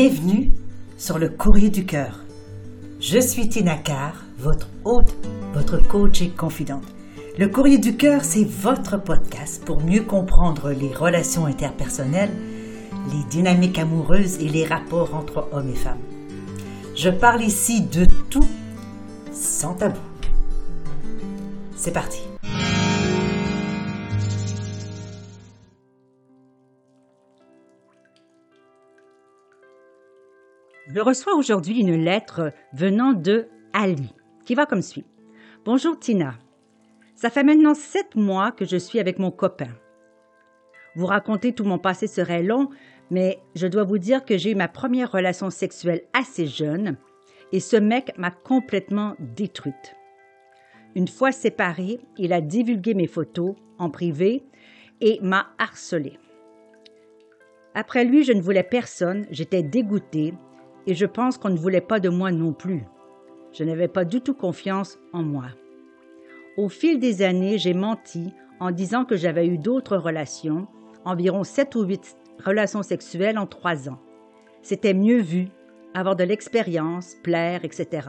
Bienvenue sur le courrier du cœur. Je suis Tina Carr, votre hôte, votre coach et confidente. Le courrier du cœur, c'est votre podcast pour mieux comprendre les relations interpersonnelles, les dynamiques amoureuses et les rapports entre hommes et femmes. Je parle ici de tout sans tabou. C'est parti. Je reçois aujourd'hui une lettre venant de Ali, qui va comme suit. Bonjour Tina. Ça fait maintenant sept mois que je suis avec mon copain. Vous raconter tout mon passé serait long, mais je dois vous dire que j'ai eu ma première relation sexuelle assez jeune et ce mec m'a complètement détruite. Une fois séparés, il a divulgué mes photos en privé et m'a harcelée. Après lui, je ne voulais personne, j'étais dégoûtée et je pense qu'on ne voulait pas de moi non plus. Je n'avais pas du tout confiance en moi. Au fil des années, j'ai menti en disant que j'avais eu d'autres relations, environ sept ou huit relations sexuelles en trois ans. C'était mieux vu, avoir de l'expérience, plaire, etc.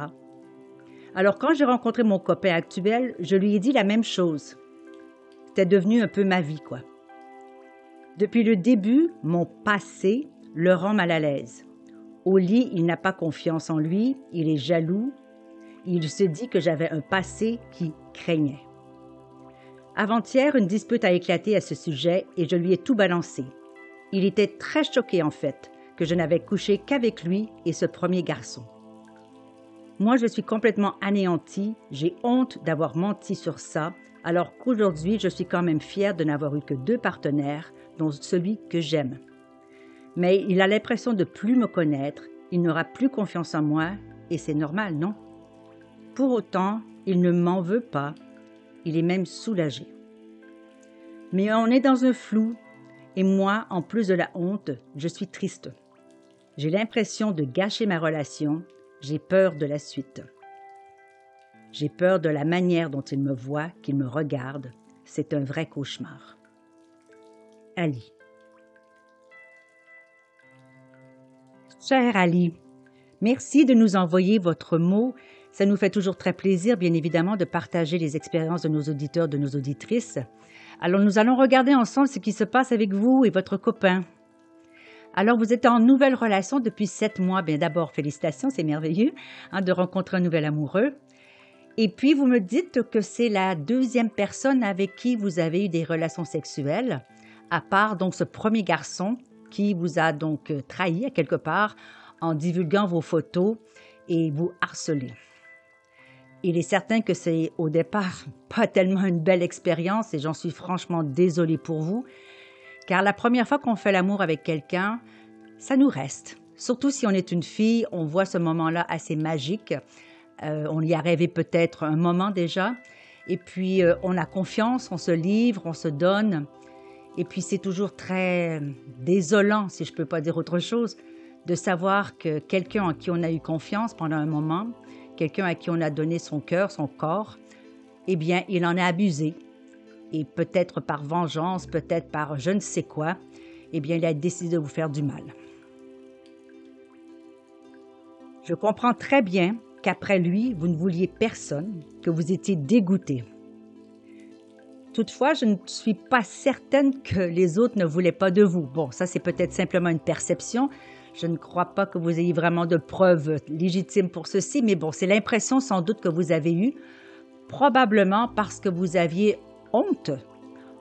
Alors quand j'ai rencontré mon copain actuel, je lui ai dit la même chose. C'était devenu un peu ma vie, quoi. Depuis le début, mon passé le rend mal à l'aise. Au lit, il n'a pas confiance en lui, il est jaloux, il se dit que j'avais un passé qui craignait. Avant-hier, une dispute a éclaté à ce sujet et je lui ai tout balancé. Il était très choqué en fait que je n'avais couché qu'avec lui et ce premier garçon. Moi, je suis complètement anéantie, j'ai honte d'avoir menti sur ça, alors qu'aujourd'hui, je suis quand même fière de n'avoir eu que deux partenaires, dont celui que j'aime mais il a l'impression de plus me connaître, il n'aura plus confiance en moi, et c'est normal, non? Pour autant, il ne m'en veut pas, il est même soulagé. Mais on est dans un flou, et moi, en plus de la honte, je suis triste. J'ai l'impression de gâcher ma relation, j'ai peur de la suite. J'ai peur de la manière dont il me voit, qu'il me regarde. C'est un vrai cauchemar. Ali. Cher Ali, merci de nous envoyer votre mot. Ça nous fait toujours très plaisir, bien évidemment, de partager les expériences de nos auditeurs, de nos auditrices. Alors nous allons regarder ensemble ce qui se passe avec vous et votre copain. Alors vous êtes en nouvelle relation depuis sept mois. Bien d'abord, félicitations, c'est merveilleux hein, de rencontrer un nouvel amoureux. Et puis vous me dites que c'est la deuxième personne avec qui vous avez eu des relations sexuelles, à part donc ce premier garçon qui vous a donc euh, trahi à quelque part en divulguant vos photos et vous harceler. Il est certain que c'est au départ pas tellement une belle expérience et j'en suis franchement désolée pour vous, car la première fois qu'on fait l'amour avec quelqu'un, ça nous reste. Surtout si on est une fille, on voit ce moment-là assez magique. Euh, on y a rêvé peut-être un moment déjà. Et puis, euh, on a confiance, on se livre, on se donne. Et puis c'est toujours très désolant, si je ne peux pas dire autre chose, de savoir que quelqu'un en qui on a eu confiance pendant un moment, quelqu'un à qui on a donné son cœur, son corps, eh bien, il en a abusé. Et peut-être par vengeance, peut-être par je ne sais quoi, eh bien, il a décidé de vous faire du mal. Je comprends très bien qu'après lui, vous ne vouliez personne, que vous étiez dégoûté. Toutefois, je ne suis pas certaine que les autres ne voulaient pas de vous. Bon, ça c'est peut-être simplement une perception. Je ne crois pas que vous ayez vraiment de preuves légitimes pour ceci, mais bon, c'est l'impression sans doute que vous avez eue, probablement parce que vous aviez honte,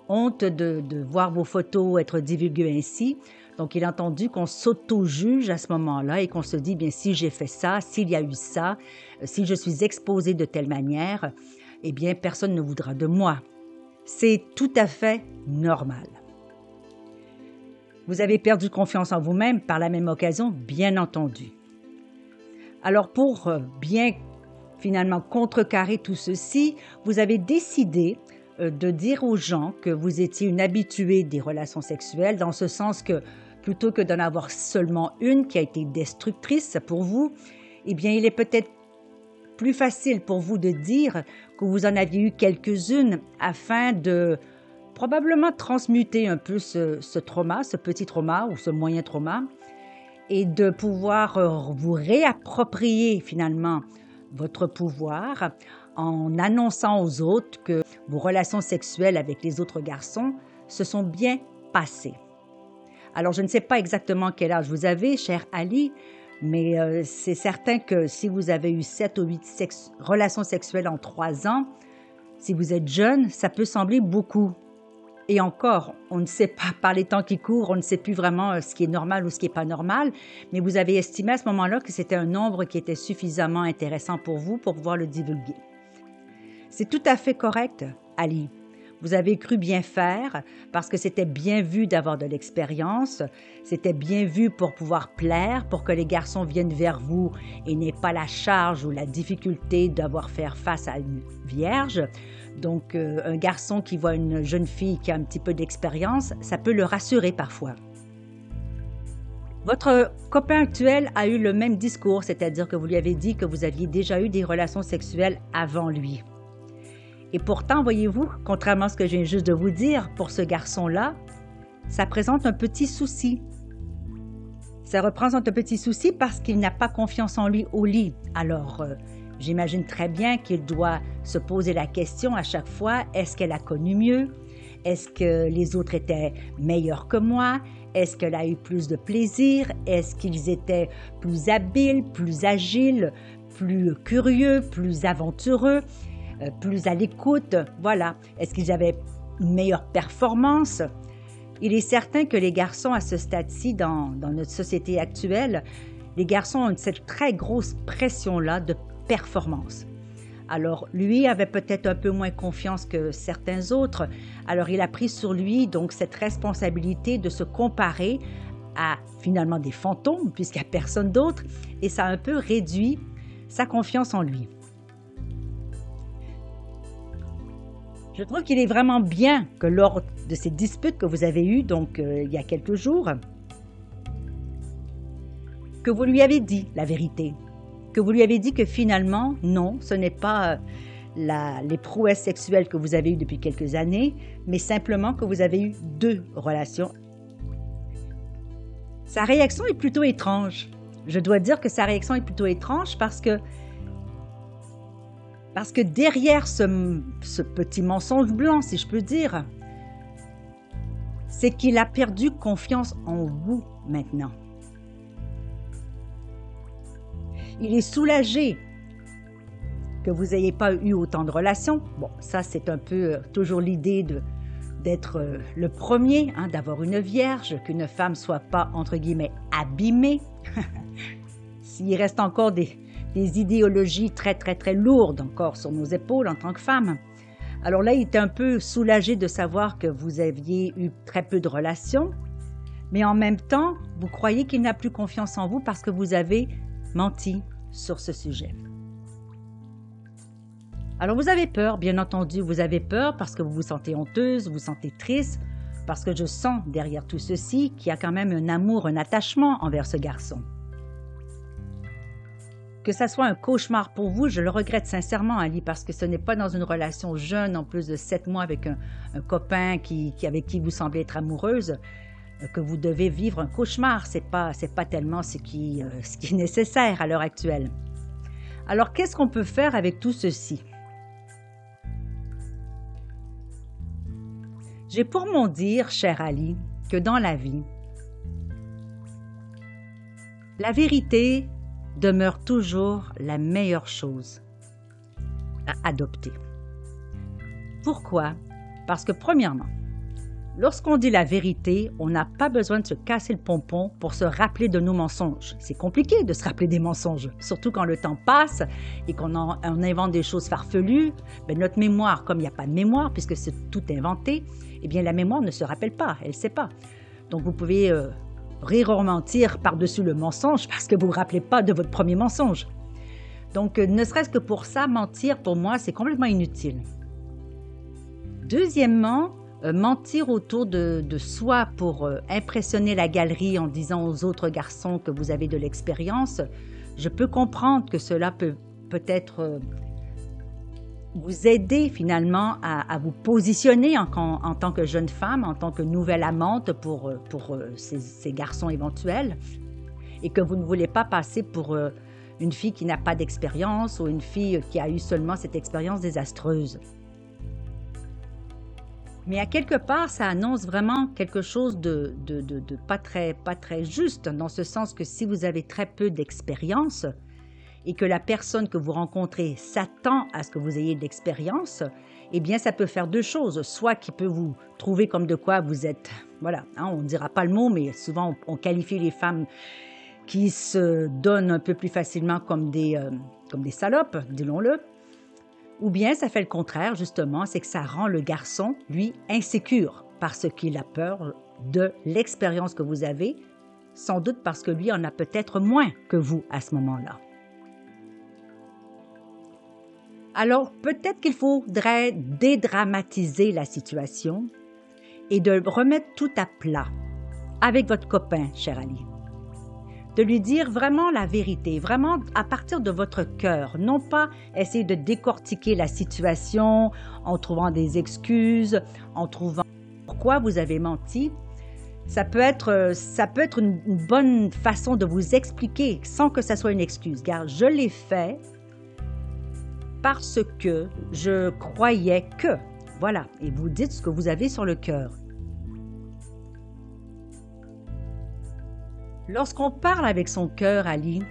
honte de, voir vos photos être divulguées ainsi. Donc, il a entendu qu'on s'auto-juge à ce moment-là et qu'on se dit, bien, si j'ai fait ça, s'il y a eu ça, si je suis exposé de telle manière, eh bien, personne ne voudra de moi. C'est tout à fait normal. Vous avez perdu confiance en vous-même par la même occasion, bien entendu. Alors pour euh, bien finalement contrecarrer tout ceci, vous avez décidé euh, de dire aux gens que vous étiez une habituée des relations sexuelles, dans ce sens que plutôt que d'en avoir seulement une qui a été destructrice pour vous, eh bien il est peut-être plus facile pour vous de dire que vous en aviez eu quelques-unes afin de probablement transmuter un peu ce, trauma, ce petit trauma ou ce moyen trauma, et de pouvoir vous réapproprier finalement votre pouvoir en annonçant aux autres que vos relations sexuelles avec les autres garçons se sont bien passées. Alors, je ne sais pas exactement quel âge vous avez, cher Ali, mais euh, c'est certain que si vous avez eu sept ou huit relations sexuelles en trois ans, si vous êtes jeune, ça peut sembler beaucoup. Et encore, on ne sait pas, par les temps qui courent, on ne sait plus vraiment euh, ce qui est normal ou ce qui n'est pas normal, mais vous avez estimé à ce moment-là que c'était un nombre qui était suffisamment intéressant pour vous pour pouvoir le divulguer. C'est tout à fait correct, Ali. Vous avez cru bien faire parce que c'était bien vu d'avoir de l'expérience, c'était bien vu pour pouvoir plaire, pour que les garçons viennent vers vous et n'aient pas la charge ou la difficulté d'avoir faire face à une vierge. Donc euh, un garçon qui voit une jeune fille qui a un petit peu d'expérience, ça peut le rassurer parfois. Votre copain actuel a eu le même discours, c'est-à-dire que vous lui avez dit que vous aviez déjà eu des relations sexuelles avant lui. Et pourtant, voyez-vous, contrairement à ce que je viens juste de vous dire, pour ce garçon-là, ça présente un petit souci. Ça représente un petit souci parce qu'il n'a pas confiance en lui au lit. Alors, euh, j'imagine très bien qu'il doit se poser la question à chaque fois, est-ce qu'elle a connu mieux? Est-ce que les autres étaient meilleurs que moi? Est-ce qu'elle a eu plus de plaisir? Est-ce qu'ils étaient plus habiles, plus agiles, plus curieux, plus aventureux? Euh, plus à l'écoute. Voilà. Est-ce qu'ils avaient une meilleure performance? Il est certain que les garçons à ce stade-ci, dans, notre société actuelle, les garçons ont cette très grosse pression-là de performance. Alors, lui avait peut-être un peu moins confiance que certains autres. Alors, il a pris sur lui donc cette responsabilité de se comparer à finalement des fantômes, puisqu'il n'y a personne d'autre, et ça a un peu réduit sa confiance en lui. Je trouve qu'il est vraiment bien que lors de ces disputes que vous avez eues, donc euh, il y a quelques jours, que vous lui avez dit la vérité, que vous lui avez dit que finalement, non, ce n'est pas euh, les prouesses sexuelles que vous avez eues depuis quelques années, mais simplement que vous avez eu deux relations. Sa réaction est plutôt étrange. Je dois dire que sa réaction est plutôt étrange parce que parce que derrière ce, petit mensonge blanc, si je peux dire, c'est qu'il a perdu confiance en vous maintenant. Il est soulagé que vous n'ayez pas eu autant de relations. Bon, ça c'est un peu euh, toujours l'idée d'être euh, le premier, hein, d'avoir une vierge, qu'une femme soit pas entre guillemets abîmée. S'il reste encore des, des idéologies très, très, très lourdes encore sur nos épaules en tant que femmes. Alors là, il était un peu soulagé de savoir que vous aviez eu très peu de relations, mais en même temps, vous croyez qu'il n'a plus confiance en vous parce que vous avez menti sur ce sujet. Alors vous avez peur, bien entendu, vous avez peur parce que vous vous sentez honteuse, vous vous sentez triste, parce que je sens derrière tout ceci qu'il y a quand même un amour, un attachement envers ce garçon. Que ça soit un cauchemar pour vous, je le regrette sincèrement, Ali, parce que ce n'est pas dans une relation jeune, en plus de sept mois avec un, copain qui, avec qui vous semblez être amoureuse, euh, que vous devez vivre un cauchemar. C'est pas, c'est pas tellement ce qui, euh, ce qui est nécessaire à l'heure actuelle. Alors, qu'est-ce qu'on peut faire avec tout ceci? J'ai pour mon dire, cher Ali, que dans la vie, la vérité demeure toujours la meilleure chose à adopter. Pourquoi? Parce que premièrement, lorsqu'on dit la vérité, on n'a pas besoin de se casser le pompon pour se rappeler de nos mensonges. C'est compliqué de se rappeler des mensonges, surtout quand le temps passe et qu'on invente des choses farfelues. Ben, notre mémoire, comme il n'y a pas de mémoire, puisque c'est tout inventé, eh bien la mémoire ne se rappelle pas, elle ne sait pas. Donc vous pouvez euh, rire ou mentir par-dessus le mensonge parce que vous ne vous rappelez pas de votre premier mensonge. Donc, euh, ne serait-ce que pour ça, mentir, pour moi, c'est complètement inutile. Deuxièmement, euh, mentir autour de, soi pour euh, impressionner la galerie en disant aux autres garçons que vous avez de l'expérience, je peux comprendre que cela peut peut-être vous aider finalement à, vous positionner en, tant que jeune femme, en tant que nouvelle amante pour, pour ces, ces, garçons éventuels. et que vous ne voulez pas passer pour euh, une fille qui n'a pas d'expérience ou une fille qui a eu seulement cette expérience désastreuse. Mais à quelque part, ça annonce vraiment quelque chose de, de, de, pas, très, pas très juste, dans ce sens que si vous avez très peu d'expérience et que la personne que vous rencontrez s'attend à ce que vous ayez d'expérience, eh bien, ça peut faire deux choses. Soit qu'il peut vous trouver comme de quoi vous êtes, voilà, hein, on ne dira pas le mot, mais souvent on, qualifie les femmes qui se donnent un peu plus facilement comme des, euh, comme des salopes, disons-le. Ou bien ça fait le contraire, justement, c'est que ça rend le garçon, lui, insécure parce qu'il a peur de l'expérience que vous avez, sans doute parce que lui en a peut-être moins que vous à ce moment-là. Alors peut-être qu'il faudrait dédramatiser la situation et de remettre tout à plat avec votre copain, cher Ali de lui dire vraiment la vérité, vraiment à partir de votre cœur, non pas essayer de décortiquer la situation en trouvant des excuses, en trouvant pourquoi vous avez menti. Ça peut être, ça peut être une, bonne façon de vous expliquer sans que ça soit une excuse, car je l'ai fait parce que je croyais que. Voilà, et vous dites ce que vous avez sur le cœur. Lorsqu'on parle avec son cœur, Ali,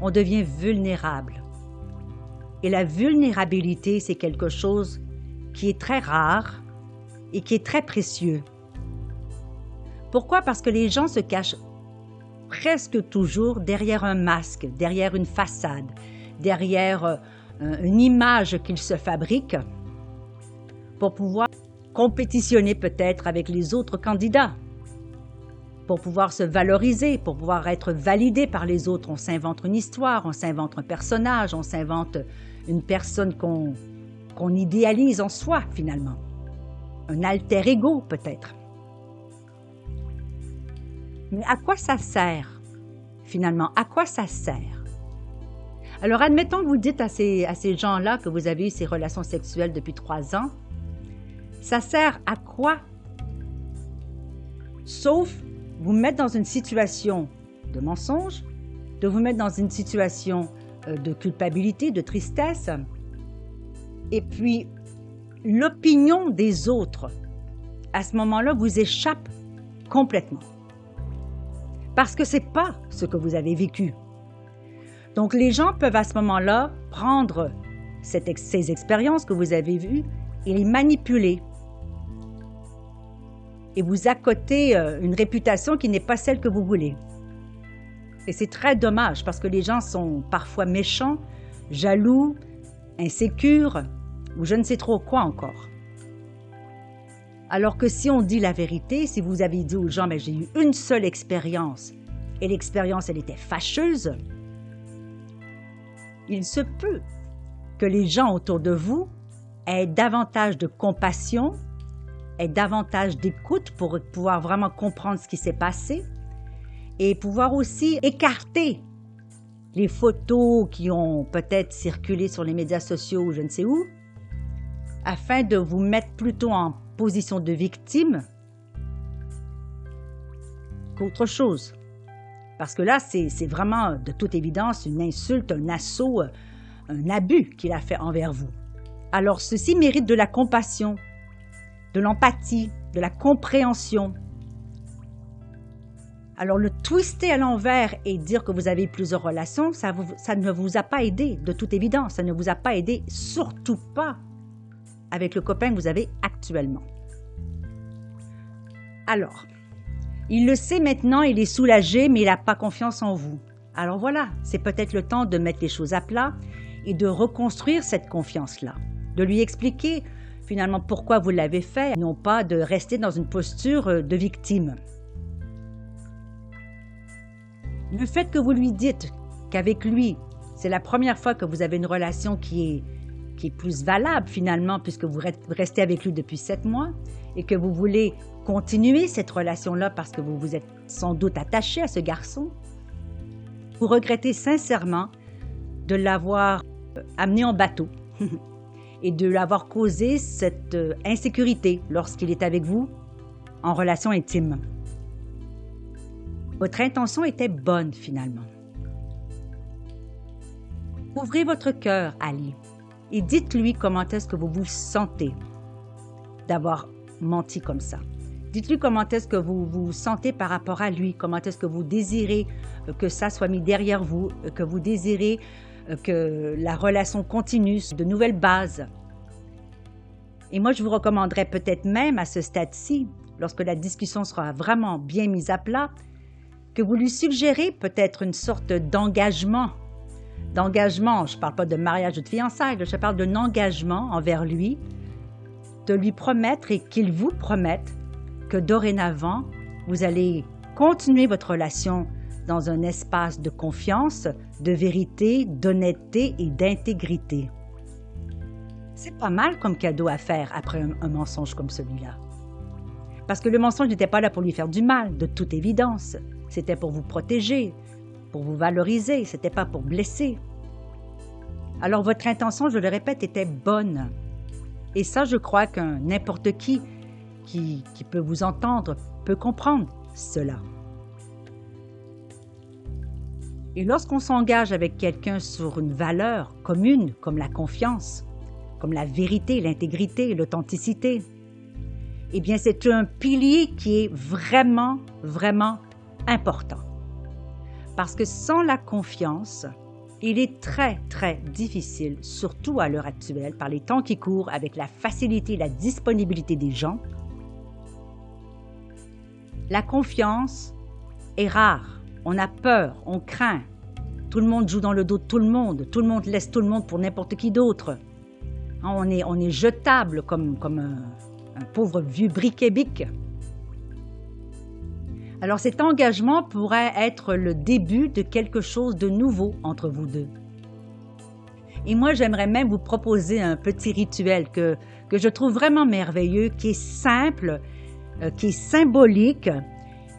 on devient vulnérable. Et la vulnérabilité, c'est quelque chose qui est très rare et qui est très précieux. Pourquoi? Parce que les gens se cachent presque toujours derrière un masque, derrière une façade, derrière euh, une image qu'ils se fabriquent pour pouvoir compétitionner peut-être avec les autres candidats pour pouvoir se valoriser, pour pouvoir être validé par les autres. On s'invente une histoire, on s'invente un personnage, on s'invente une personne qu'on qu'on idéalise en soi finalement. Un alter ego peut-être. Mais à quoi ça sert finalement? À quoi ça sert? Alors admettons que vous dites à ces, à ces gens-là que vous avez eu ces relations sexuelles depuis trois ans, ça sert à quoi? Sauf vous mettre dans une situation de mensonge, de vous mettre dans une situation euh, de culpabilité, de tristesse, et puis l'opinion des autres, à ce moment-là, vous échappe complètement. Parce que ce n'est pas ce que vous avez vécu. Donc les gens peuvent à ce moment-là prendre ces expériences que vous avez vues et les manipuler et vous accotez euh, une réputation qui n'est pas celle que vous voulez. Et c'est très dommage parce que les gens sont parfois méchants, jaloux, insécures ou je ne sais trop quoi encore. Alors que si on dit la vérité, si vous avez dit aux gens, mais j'ai eu une seule expérience et l'expérience, elle était fâcheuse, il se peut que les gens autour de vous aient davantage de compassion davantage d'écoute pour pouvoir vraiment comprendre ce qui s'est passé et pouvoir aussi écarter les photos qui ont peut-être circulé sur les médias sociaux ou je ne sais où, afin de vous mettre plutôt en position de victime qu'autre chose. Parce que là, c'est vraiment de toute évidence une insulte, un assaut, un abus qu'il a fait envers vous. Alors ceci mérite de la compassion, de l'empathie, de la compréhension. Alors le twister à l'envers et dire que vous avez plusieurs relations, ça, ça ne vous a pas aidé, de toute évidence. Ça ne vous a pas aidé, surtout pas avec le copain que vous avez actuellement. Alors, il le sait maintenant, il est soulagé, mais il n'a pas confiance en vous. Alors voilà, c'est peut-être le temps de mettre les choses à plat et de reconstruire cette confiance-là, de lui expliquer finalement pourquoi vous l'avez fait, non pas de rester dans une posture euh, de victime. Le fait que vous lui dites qu'avec lui, c'est la première fois que vous avez une relation qui est, qui est plus valable finalement, puisque vous restez avec lui depuis sept mois, et que vous voulez continuer cette relation-là parce que vous vous êtes sans doute attaché à ce garçon, vous regrettez sincèrement de l'avoir euh, amené en bateau et de l'avoir causé cette euh, insécurité lorsqu'il est avec vous en relation intime. Votre intention était bonne finalement. Ouvrez votre cœur, Ali, et dites-lui comment est-ce que vous vous sentez d'avoir menti comme ça. Dites-lui comment est-ce que vous vous sentez par rapport à lui, comment est-ce que vous désirez euh, que ça soit mis derrière vous, euh, que vous désirez euh, que la relation continue de nouvelles bases. Et moi, je vous recommanderais peut-être même à ce stade-ci, lorsque la discussion sera vraiment bien mise à plat, que vous lui suggérez peut-être une sorte d'engagement d'engagement, je ne parle pas de mariage ou de fiançailles, je parle d'un engagement envers lui, de lui promettre et qu'il vous promette que dorénavant, vous allez continuer votre relation dans un espace de confiance, de vérité, d'honnêteté et d'intégrité. C'est pas mal comme cadeau à faire après un, un mensonge comme celui-là. Parce que le mensonge n'était pas là pour lui faire du mal, de toute évidence. C'était pour vous protéger, pour vous valoriser, c'était pas pour blesser. Alors votre intention, je le répète, était bonne. Et ça, je crois qu'un n'importe qui, qui qui peut vous entendre peut comprendre cela. Et lorsqu'on s'engage avec quelqu'un sur une valeur commune comme la confiance, comme la vérité, l'intégrité, l'authenticité, eh bien c'est un pilier qui est vraiment, vraiment important. Parce que sans la confiance, il est très, très difficile, surtout à l'heure actuelle, par les temps qui courent, avec la facilité et la disponibilité des gens. La confiance est rare. On a peur, on craint. Tout le monde joue dans le dos de tout le monde. Tout le monde laisse tout le monde pour n'importe qui d'autre. On est, on est jetable comme, comme un, un pauvre vieux briquet-bic. Alors cet engagement pourrait être le début de quelque chose de nouveau entre vous deux. Et moi, j'aimerais même vous proposer un petit rituel que, que je trouve vraiment merveilleux, qui est simple, euh, qui est symbolique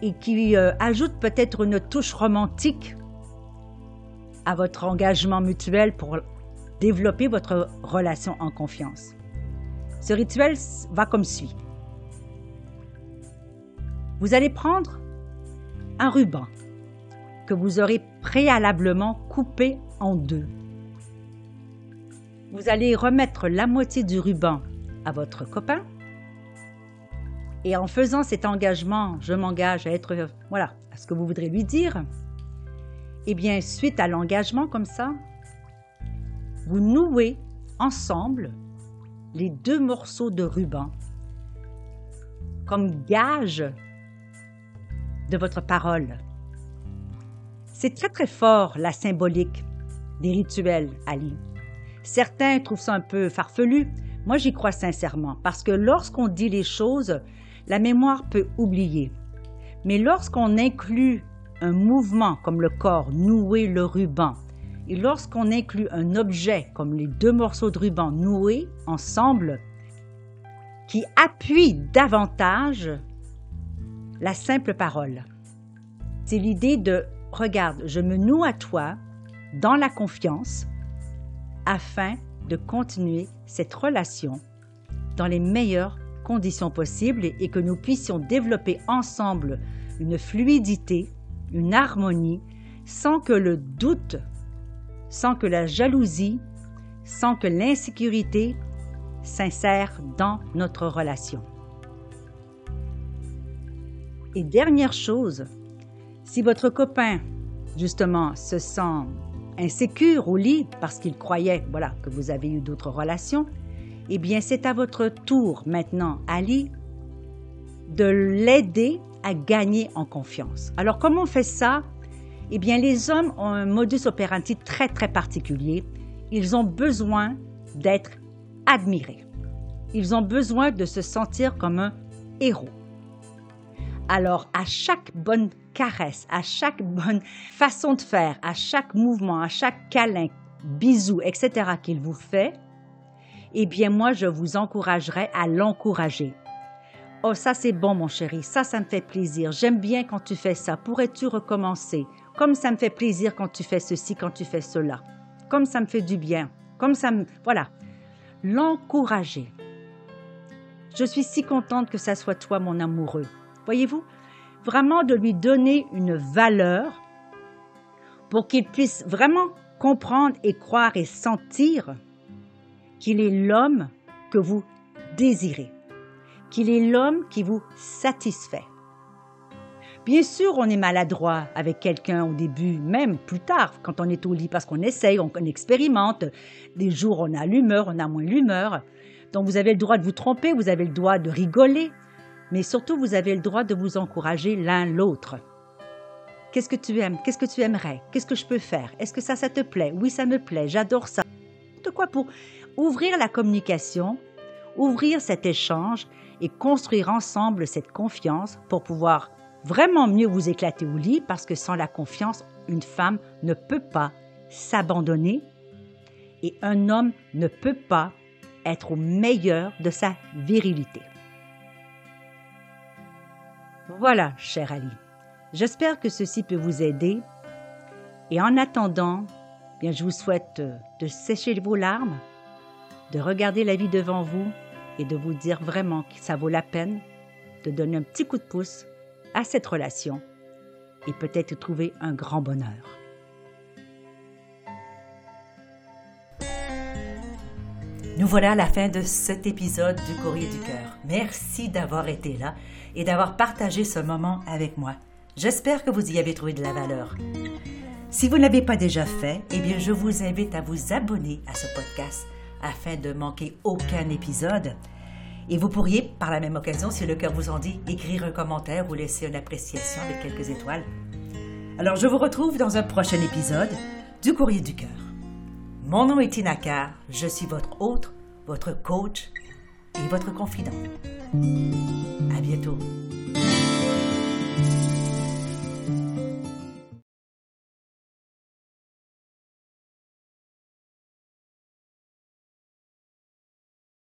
et qui euh, ajoute peut-être une touche romantique à votre engagement mutuel pour développer votre relation en confiance. Ce rituel va comme suit. Vous allez prendre ruban que vous aurez préalablement coupé en deux. Vous allez remettre la moitié du ruban à votre copain et en faisant cet engagement, je m'engage à être, voilà, à ce que vous voudrez lui dire, et bien, suite à l'engagement comme ça, vous nouez ensemble les deux morceaux de ruban comme gage de votre parole. C'est très très fort la symbolique des rituels, Ali. Certains trouvent ça un peu farfelu. Moi, j'y crois sincèrement parce que lorsqu'on dit les choses, la mémoire peut oublier. Mais lorsqu'on inclut un mouvement comme le corps, nouer le ruban, et lorsqu'on inclut un objet comme les deux morceaux de ruban noués ensemble, qui appuie davantage la simple parole. C'est l'idée de regarde, je me noue à toi dans la confiance afin de continuer cette relation dans les meilleures conditions possibles et, que nous puissions développer ensemble une fluidité, une harmonie, sans que le doute, sans que la jalousie, sans que l'insécurité s'insère dans notre relation. Et dernière chose, si votre copain, justement, se sent insécure au lit parce qu'il croyait, voilà, que vous avez eu d'autres relations, eh bien, c'est à votre tour maintenant, Ali, de l'aider à gagner en confiance. Alors, comment on fait ça? Eh bien, les hommes ont un modus operandi très, très particulier. Ils ont besoin d'être admirés. Ils ont besoin de se sentir comme un héros. Alors, à chaque bonne caresse, à chaque bonne façon de faire, à chaque mouvement, à chaque câlin, bisou, etc. qu'il vous fait, eh bien, moi, je vous encouragerai à l'encourager. Oh, ça c'est bon, mon chéri, ça, ça me fait plaisir. J'aime bien quand tu fais ça. Pourrais-tu recommencer? Comme ça me fait plaisir quand tu fais ceci, quand tu fais cela. Comme ça me fait du bien. Comme ça me. Voilà. L'encourager. Je suis si contente que ça soit toi, mon amoureux. Voyez-vous, vraiment de lui donner une valeur pour qu'il puisse vraiment comprendre et croire et sentir qu'il est l'homme que vous désirez, qu'il est l'homme qui vous satisfait. Bien sûr, on est maladroit avec quelqu'un au début, même plus tard, quand on est au lit, parce qu'on essaye, on, expérimente. Des jours, on a l'humeur, on a moins l'humeur. Donc, vous avez le droit de vous tromper, vous avez le droit de rigoler, mais surtout, vous avez le droit de vous encourager l'un l'autre. Qu'est-ce que tu aimes? Qu'est-ce que tu aimerais? Qu'est-ce que je peux faire? Est-ce que ça, ça te plaît? Oui, ça me plaît, j'adore ça. De quoi pour ouvrir la communication, ouvrir cet échange et construire ensemble cette confiance pour pouvoir vraiment mieux vous éclater au lit parce que sans la confiance, une femme ne peut pas s'abandonner et un homme ne peut pas être au meilleur de sa virilité. Voilà, cher Ali. J'espère que ceci peut vous aider. Et en attendant, bien, je vous souhaite de sécher vos larmes, de regarder la vie devant vous et de vous dire vraiment que ça vaut la peine de donner un petit coup de pouce à cette relation et peut-être trouver un grand bonheur. Nous voilà à la fin de cet épisode du Courrier du Cœur. Merci d'avoir été là et d'avoir partagé ce moment avec moi. J'espère que vous y avez trouvé de la valeur. Si vous ne l'avez pas déjà fait, eh bien je vous invite à vous abonner à ce podcast afin de manquer aucun épisode. Et vous pourriez, par la même occasion, si le cœur vous en dit, écrire un commentaire ou laisser une appréciation avec quelques étoiles. Alors je vous retrouve dans un prochain épisode du Courrier du Cœur. Mon nom est Tina je suis votre hôte, votre coach et votre confident. À bientôt.